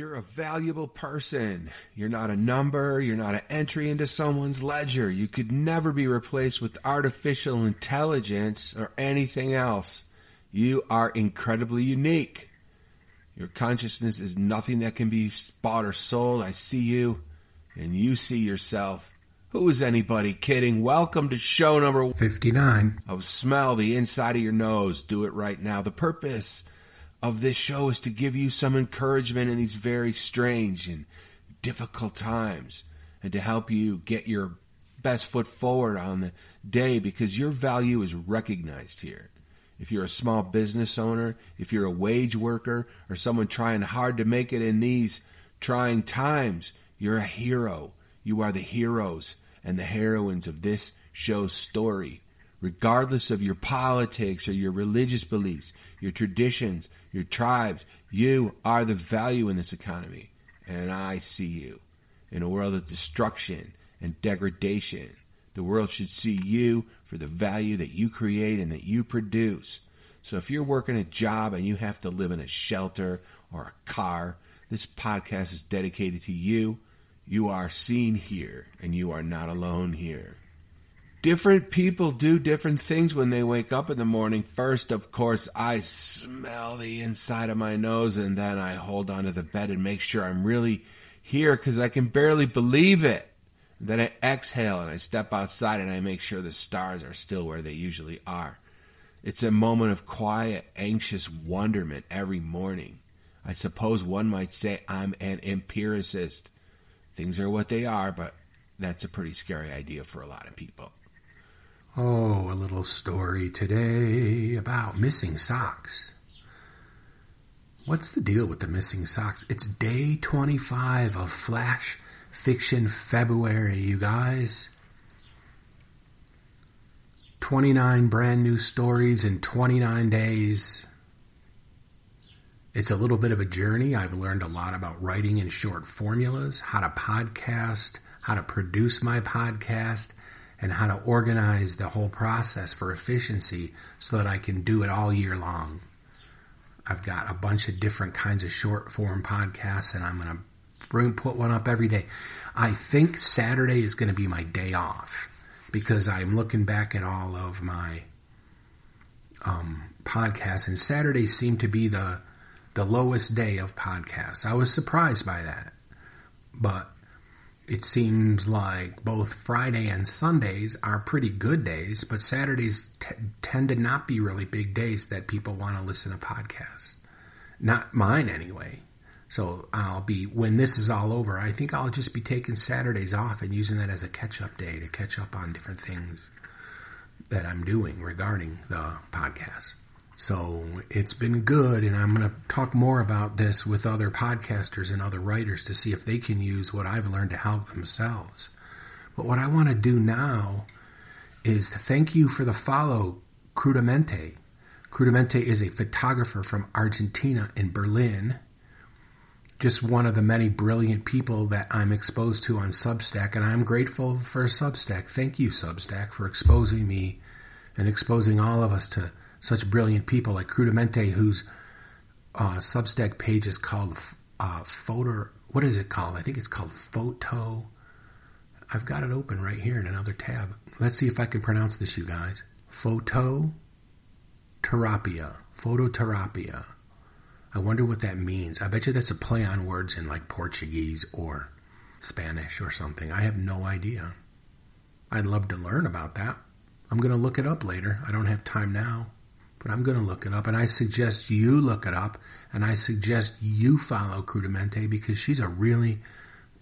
You're a valuable person. You're not a number. You're not an entry into someone's ledger. You could never be replaced with artificial intelligence or anything else. You are incredibly unique. Your consciousness is nothing that can be bought or sold. I see you and you see yourself. Who is anybody kidding? Welcome to show number 59 of Smell the Inside of Your Nose. Do it right now. The purpose of this show is to give you some encouragement in these very strange and difficult times and to help you get your best foot forward on the day because your value is recognized here. If you're a small business owner, if you're a wage worker, or someone trying hard to make it in these trying times, you're a hero. You are the heroes and the heroines of this show's story. Regardless of your politics or your religious beliefs, your traditions, your tribes. You are the value in this economy. And I see you. In a world of destruction and degradation, the world should see you for the value that you create and that you produce. So if you're working a job and you have to live in a shelter or a car, this podcast is dedicated to you. You are seen here and you are not alone here different people do different things when they wake up in the morning. First, of course, I smell the inside of my nose and then I hold onto the bed and make sure I'm really here because I can barely believe it. And then I exhale and I step outside and I make sure the stars are still where they usually are. It's a moment of quiet, anxious wonderment every morning. I suppose one might say I'm an empiricist. Things are what they are, but that's a pretty scary idea for a lot of people. Oh, a little story today about missing socks. What's the deal with the missing socks? It's day 25 of Flash Fiction February, you guys. 29 brand new stories in 29 days. It's a little bit of a journey. I've learned a lot about writing in short formulas, how to podcast, how to produce my podcast, and how to organize the whole process for efficiency so that I can do it all year long. I've got a bunch of different kinds of short form podcasts and I'm going to bring put one up every day. I think Saturday is going to be my day off because I'm looking back at all of my um, podcasts and Saturday seemed to be the the lowest day of podcasts. I was surprised by that. But it seems like both Friday and Sundays are pretty good days, but Saturdays t- tend to not be really big days that people want to listen to podcasts. Not mine, anyway. So I'll be, when this is all over, I think I'll just be taking Saturdays off and using that as a catch up day to catch up on different things that I'm doing regarding the podcast. So it's been good, and I'm going to talk more about this with other podcasters and other writers to see if they can use what I've learned to help themselves. But what I want to do now is to thank you for the follow, Crudamente. Crudamente is a photographer from Argentina in Berlin. Just one of the many brilliant people that I'm exposed to on Substack, and I'm grateful for Substack. Thank you, Substack, for exposing me and exposing all of us to such brilliant people like Crudamente, whose uh, Substack page is called uh, Photo. What is it called? I think it's called Photo. I've got it open right here in another tab. Let's see if I can pronounce this, you guys. Photo Terapia. Phototerapia. I wonder what that means. I bet you that's a play on words in like Portuguese or Spanish or something. I have no idea. I'd love to learn about that. I'm going to look it up later. I don't have time now but I'm going to look it up. And I suggest you look it up. And I suggest you follow Crudamente because she's a really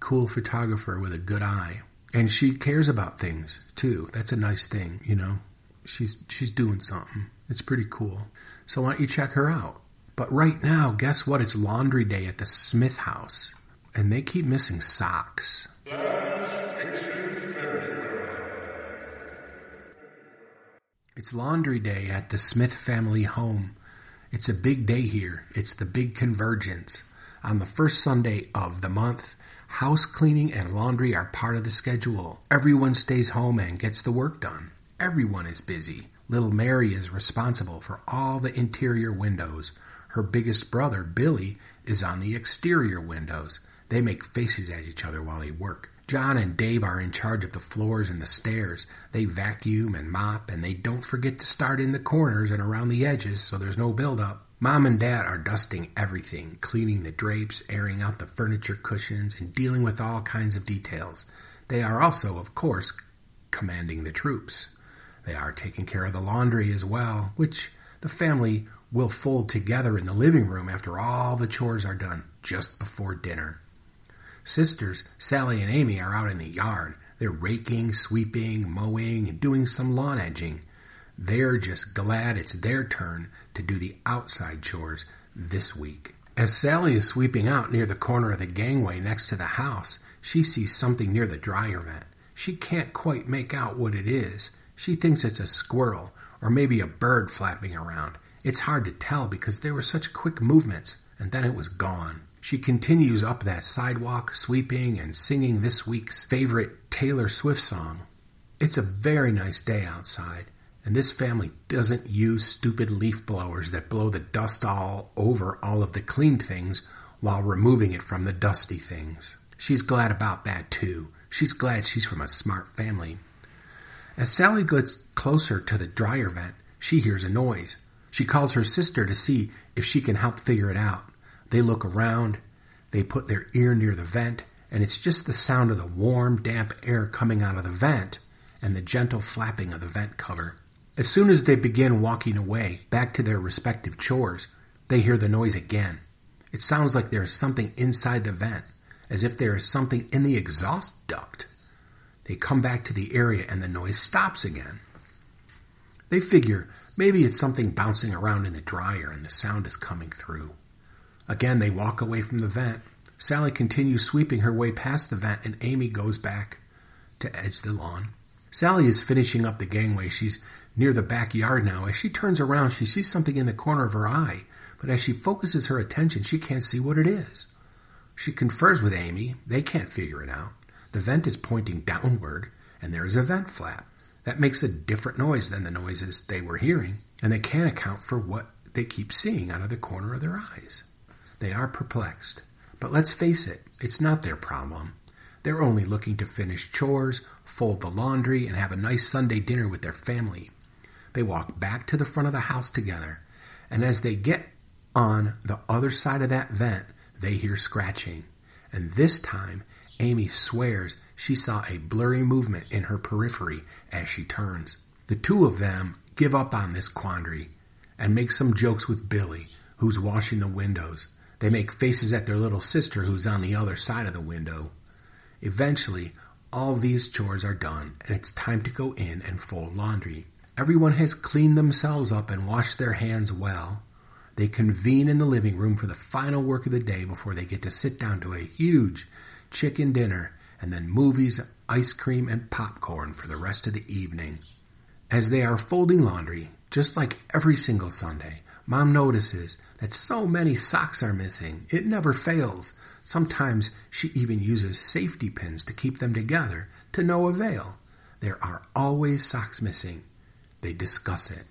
cool photographer with a good eye. And she cares about things too. That's a nice thing, you know. She's she's doing something. It's pretty cool. So why don't you check her out? But right now, guess what? It's laundry day at the Smith house. And they keep missing socks. It's laundry day at the Smith family home. It's a big day here. It's the big convergence. On the first Sunday of the month, house cleaning and laundry are part of the schedule. Everyone stays home and gets the work done. Everyone is busy. Little Mary is responsible for all the interior windows. Her biggest brother, Billy, is on the exterior windows. They make faces at each other while they work. John and Dave are in charge of the floors and the stairs. They vacuum and mop, and they don't forget to start in the corners and around the edges so there's no buildup. Mom and Dad are dusting everything, cleaning the drapes, airing out the furniture cushions, and dealing with all kinds of details. They are also, of course, commanding the troops. They are taking care of the laundry as well, which the family will fold together in the living room after all the chores are done, just before dinner. Sisters, Sally and Amy, are out in the yard. They're raking, sweeping, mowing, and doing some lawn edging. They're just glad it's their turn to do the outside chores this week. As Sally is sweeping out near the corner of the gangway next to the house, she sees something near the dryer vent. She can't quite make out what it is. She thinks it's a squirrel or maybe a bird flapping around. It's hard to tell because there were such quick movements, and then it was gone. She continues up that sidewalk, sweeping and singing this week's favorite Taylor Swift song. It's a very nice day outside, and this family doesn't use stupid leaf blowers that blow the dust all over all of the clean things while removing it from the dusty things. She's glad about that too. She's glad she's from a smart family. As Sally gets closer to the dryer vent, she hears a noise. She calls her sister to see if she can help figure it out. They look around, they put their ear near the vent, and it's just the sound of the warm, damp air coming out of the vent and the gentle flapping of the vent cover. As soon as they begin walking away, back to their respective chores, they hear the noise again. It sounds like there is something inside the vent, as if there is something in the exhaust duct. They come back to the area and the noise stops again. They figure maybe it's something bouncing around in the dryer and the sound is coming through. Again, they walk away from the vent. Sally continues sweeping her way past the vent, and Amy goes back to edge the lawn. Sally is finishing up the gangway. She's near the backyard now. As she turns around, she sees something in the corner of her eye, but as she focuses her attention, she can't see what it is. She confers with Amy. They can't figure it out. The vent is pointing downward, and there is a vent flap. That makes a different noise than the noises they were hearing, and they can't account for what they keep seeing out of the corner of their eyes. They are perplexed. But let's face it, it's not their problem. They're only looking to finish chores, fold the laundry, and have a nice Sunday dinner with their family. They walk back to the front of the house together, and as they get on the other side of that vent, they hear scratching. And this time, Amy swears she saw a blurry movement in her periphery as she turns. The two of them give up on this quandary and make some jokes with Billy, who's washing the windows. They make faces at their little sister who's on the other side of the window. Eventually, all these chores are done, and it's time to go in and fold laundry. Everyone has cleaned themselves up and washed their hands well. They convene in the living room for the final work of the day before they get to sit down to a huge chicken dinner and then movies, ice cream, and popcorn for the rest of the evening. As they are folding laundry, just like every single Sunday, Mom notices that so many socks are missing. It never fails. Sometimes she even uses safety pins to keep them together to no avail. There are always socks missing. They discuss it.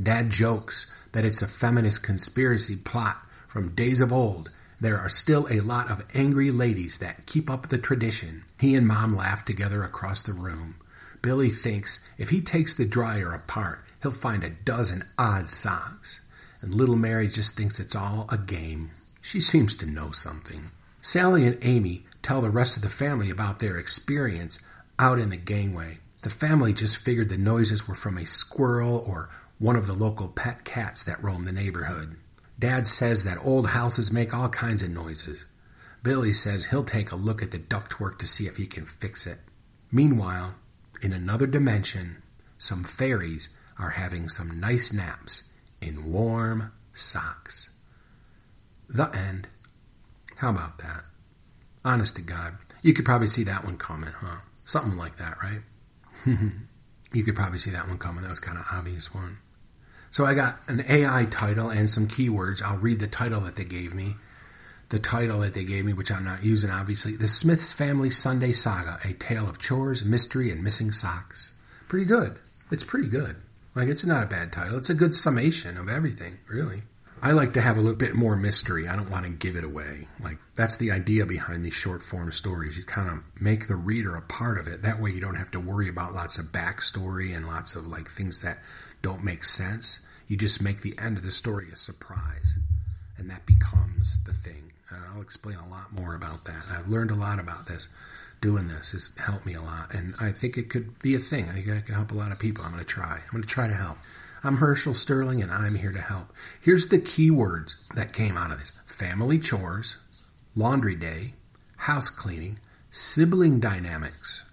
Dad jokes that it's a feminist conspiracy plot from days of old. There are still a lot of angry ladies that keep up the tradition. He and Mom laugh together across the room. Billy thinks if he takes the dryer apart, he'll find a dozen odd socks and little Mary just thinks it's all a game. She seems to know something. Sally and Amy tell the rest of the family about their experience out in the gangway. The family just figured the noises were from a squirrel or one of the local pet cats that roam the neighborhood. Dad says that old houses make all kinds of noises. Billy says he'll take a look at the ductwork to see if he can fix it. Meanwhile, in another dimension, some fairies are having some nice naps in warm socks. The end. How about that? Honest to God. You could probably see that one coming, huh? Something like that, right? you could probably see that one coming. That was kind of obvious one. So I got an AI title and some keywords. I'll read the title that they gave me. The title that they gave me, which I'm not using, obviously. The Smiths Family Sunday Saga, a tale of chores, mystery, and missing socks. Pretty good. It's pretty good. Like, it's not a bad title. It's a good summation of everything, really. I like to have a little bit more mystery. I don't want to give it away. Like that's the idea behind these short form stories. You kind of make the reader a part of it. That way you don't have to worry about lots of backstory and lots of like things that don't make sense. You just make the end of the story a surprise. And that becomes the thing. And I'll explain a lot more about that. I've learned a lot about this. Doing this has helped me a lot. And I think it could be a thing. I think I can help a lot of people. I'm going to try. I'm going to try to help. I'm Herschel Sterling and I'm here to help. Here's the keywords that came out of this family chores, laundry day, house cleaning, sibling dynamics,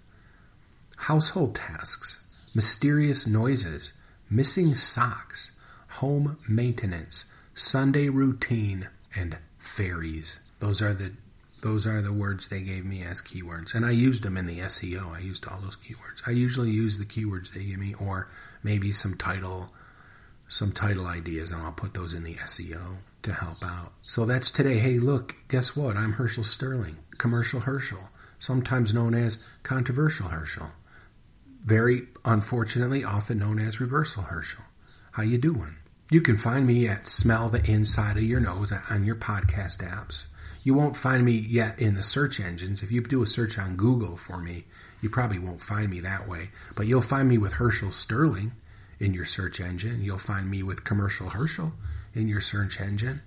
household tasks, mysterious noises, missing socks, home maintenance, Sunday routine, and fairies. Those are the those are the words they gave me as keywords. And I used them in the SEO. I used all those keywords. I usually use the keywords they give me or maybe some title some title ideas and I'll put those in the SEO to help out. So that's today. Hey, look, guess what? I'm Herschel Sterling, commercial Herschel, sometimes known as controversial Herschel. Very unfortunately, often known as reversal Herschel. How you doing? You can find me at Smell the Inside of Your Nose on your podcast apps. You won't find me yet in the search engines. If you do a search on Google for me, you probably won't find me that way. But you'll find me with Herschel Sterling in your search engine. You'll find me with Commercial Herschel in your search engine.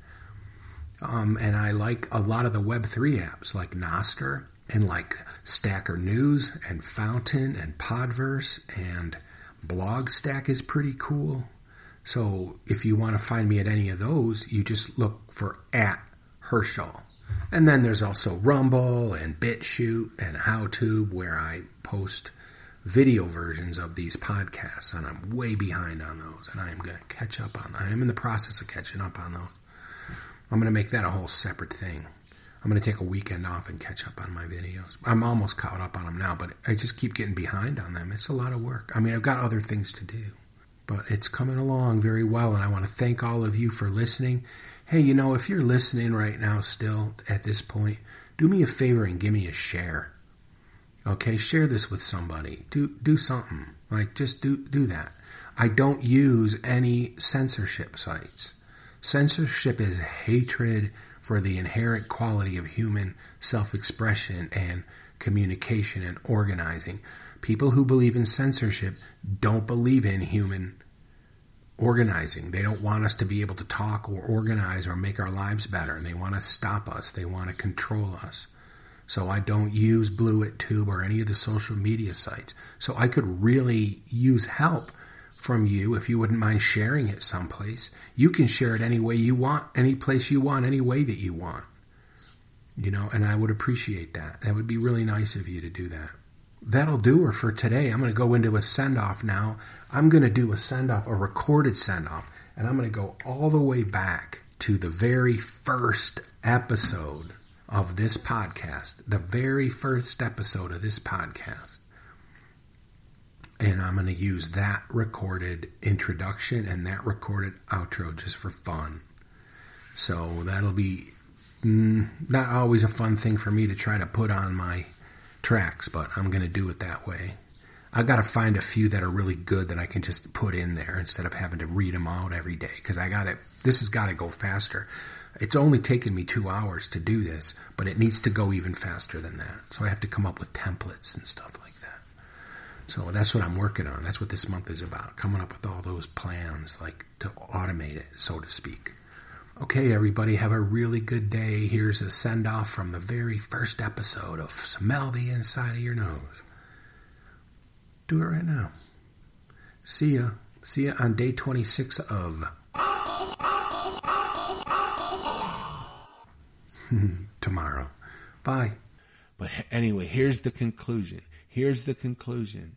Um, and I like a lot of the Web3 apps like Nostr and like Stacker News and Fountain and Podverse and Blogstack is pretty cool. So if you want to find me at any of those, you just look for at Herschel. And then there's also Rumble and BitChute and HowTube where I post video versions of these podcasts, and I'm way behind on those, and I am going to catch up on. them. I am in the process of catching up on those. I'm going to make that a whole separate thing. I'm going to take a weekend off and catch up on my videos. I'm almost caught up on them now, but I just keep getting behind on them. It's a lot of work. I mean, I've got other things to do, but it's coming along very well, and I want to thank all of you for listening. Hey, you know, if you're listening right now still at this point, do me a favor and give me a share Okay, share this with somebody. Do do something. Like just do do that. I don't use any censorship sites. Censorship is hatred for the inherent quality of human self-expression and communication and organizing. People who believe in censorship don't believe in human organizing. They don't want us to be able to talk or organize or make our lives better. And they want to stop us. They want to control us. So I don't use Bluet Tube or any of the social media sites. So I could really use help from you if you wouldn't mind sharing it someplace. You can share it any way you want, any place you want, any way that you want. You know, and I would appreciate that. That would be really nice of you to do that. That'll do her for today. I'm going to go into a send off now. I'm going to do a send off, a recorded send off, and I'm going to go all the way back to the very first episode of this podcast, the very first episode of this podcast. And I'm going to use that recorded introduction and that recorded outro just for fun. So that'll be mm, not always a fun thing for me to try to put on my tracks, but I'm going to do it that way. I've got to find a few that are really good that I can just put in there instead of having to read them out every day because I got it. This has got to go faster. It's only taken me two hours to do this, but it needs to go even faster than that. So I have to come up with templates and stuff like that. So that's what I'm working on. That's what this month is about. Coming up with all those plans, like to automate it, so to speak. Okay, everybody, have a really good day. Here's a send off from the very first episode of Smell the Inside of Your Nose. Do it right now. See ya. See ya on day 26 of tomorrow. Bye. But anyway, here's the conclusion. Here's the conclusion.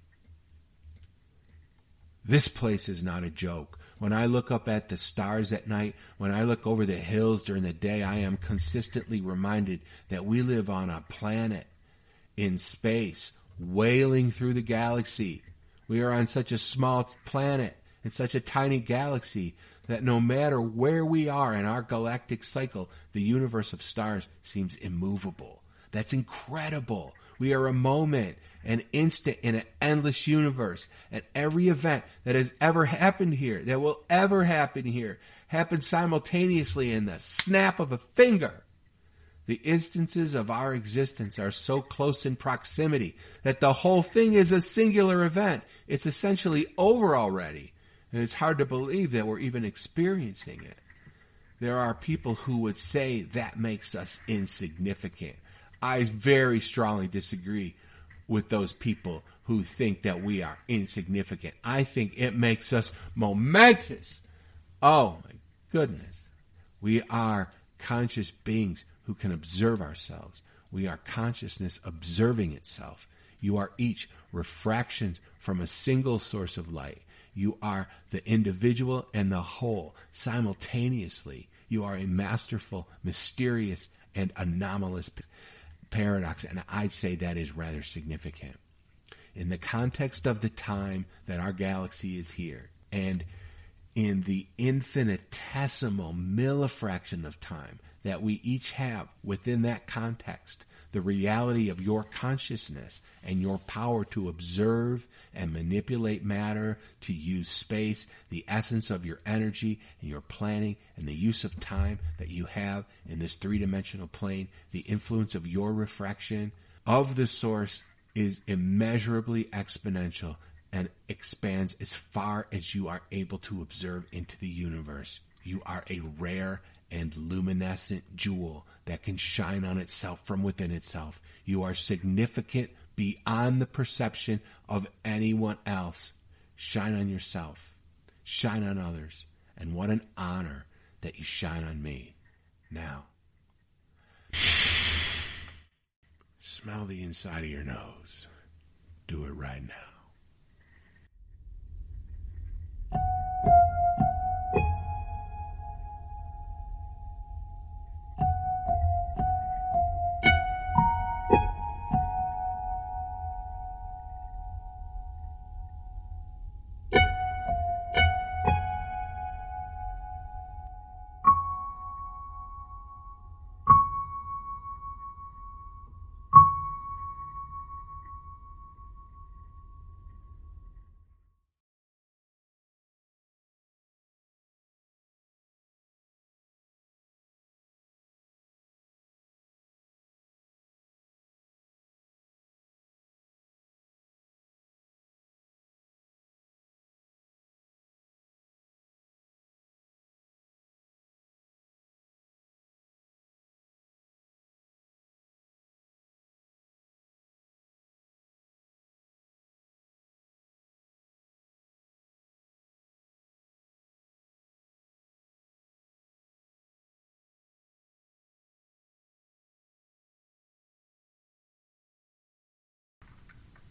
This place is not a joke. When I look up at the stars at night, when I look over the hills during the day, I am consistently reminded that we live on a planet in space, wailing through the galaxy. We are on such a small planet in such a tiny galaxy that no matter where we are in our galactic cycle, the universe of stars seems immovable. That's incredible. We are a moment, an instant in an endless universe. And every event that has ever happened here, that will ever happen here, happens simultaneously in the snap of a finger. The instances of our existence are so close in proximity that the whole thing is a singular event. It's essentially over already. And it's hard to believe that we're even experiencing it. There are people who would say that makes us insignificant. I very strongly disagree with those people who think that we are insignificant. I think it makes us momentous. Oh my goodness. We are conscious beings who can observe ourselves. We are consciousness observing itself. You are each refractions from a single source of light. You are the individual and the whole simultaneously. You are a masterful, mysterious, and anomalous paradox, and I'd say that is rather significant. In the context of the time that our galaxy is here, and in the infinitesimal millifraction of time that we each have within that context, the reality of your consciousness and your power to observe and manipulate matter, to use space, the essence of your energy and your planning and the use of time that you have in this three dimensional plane, the influence of your refraction of the source is immeasurably exponential and expands as far as you are able to observe into the universe. You are a rare and luminescent jewel that can shine on itself from within itself. You are significant beyond the perception of anyone else. Shine on yourself. Shine on others. And what an honor that you shine on me. Now, smell the inside of your nose. Do it right now.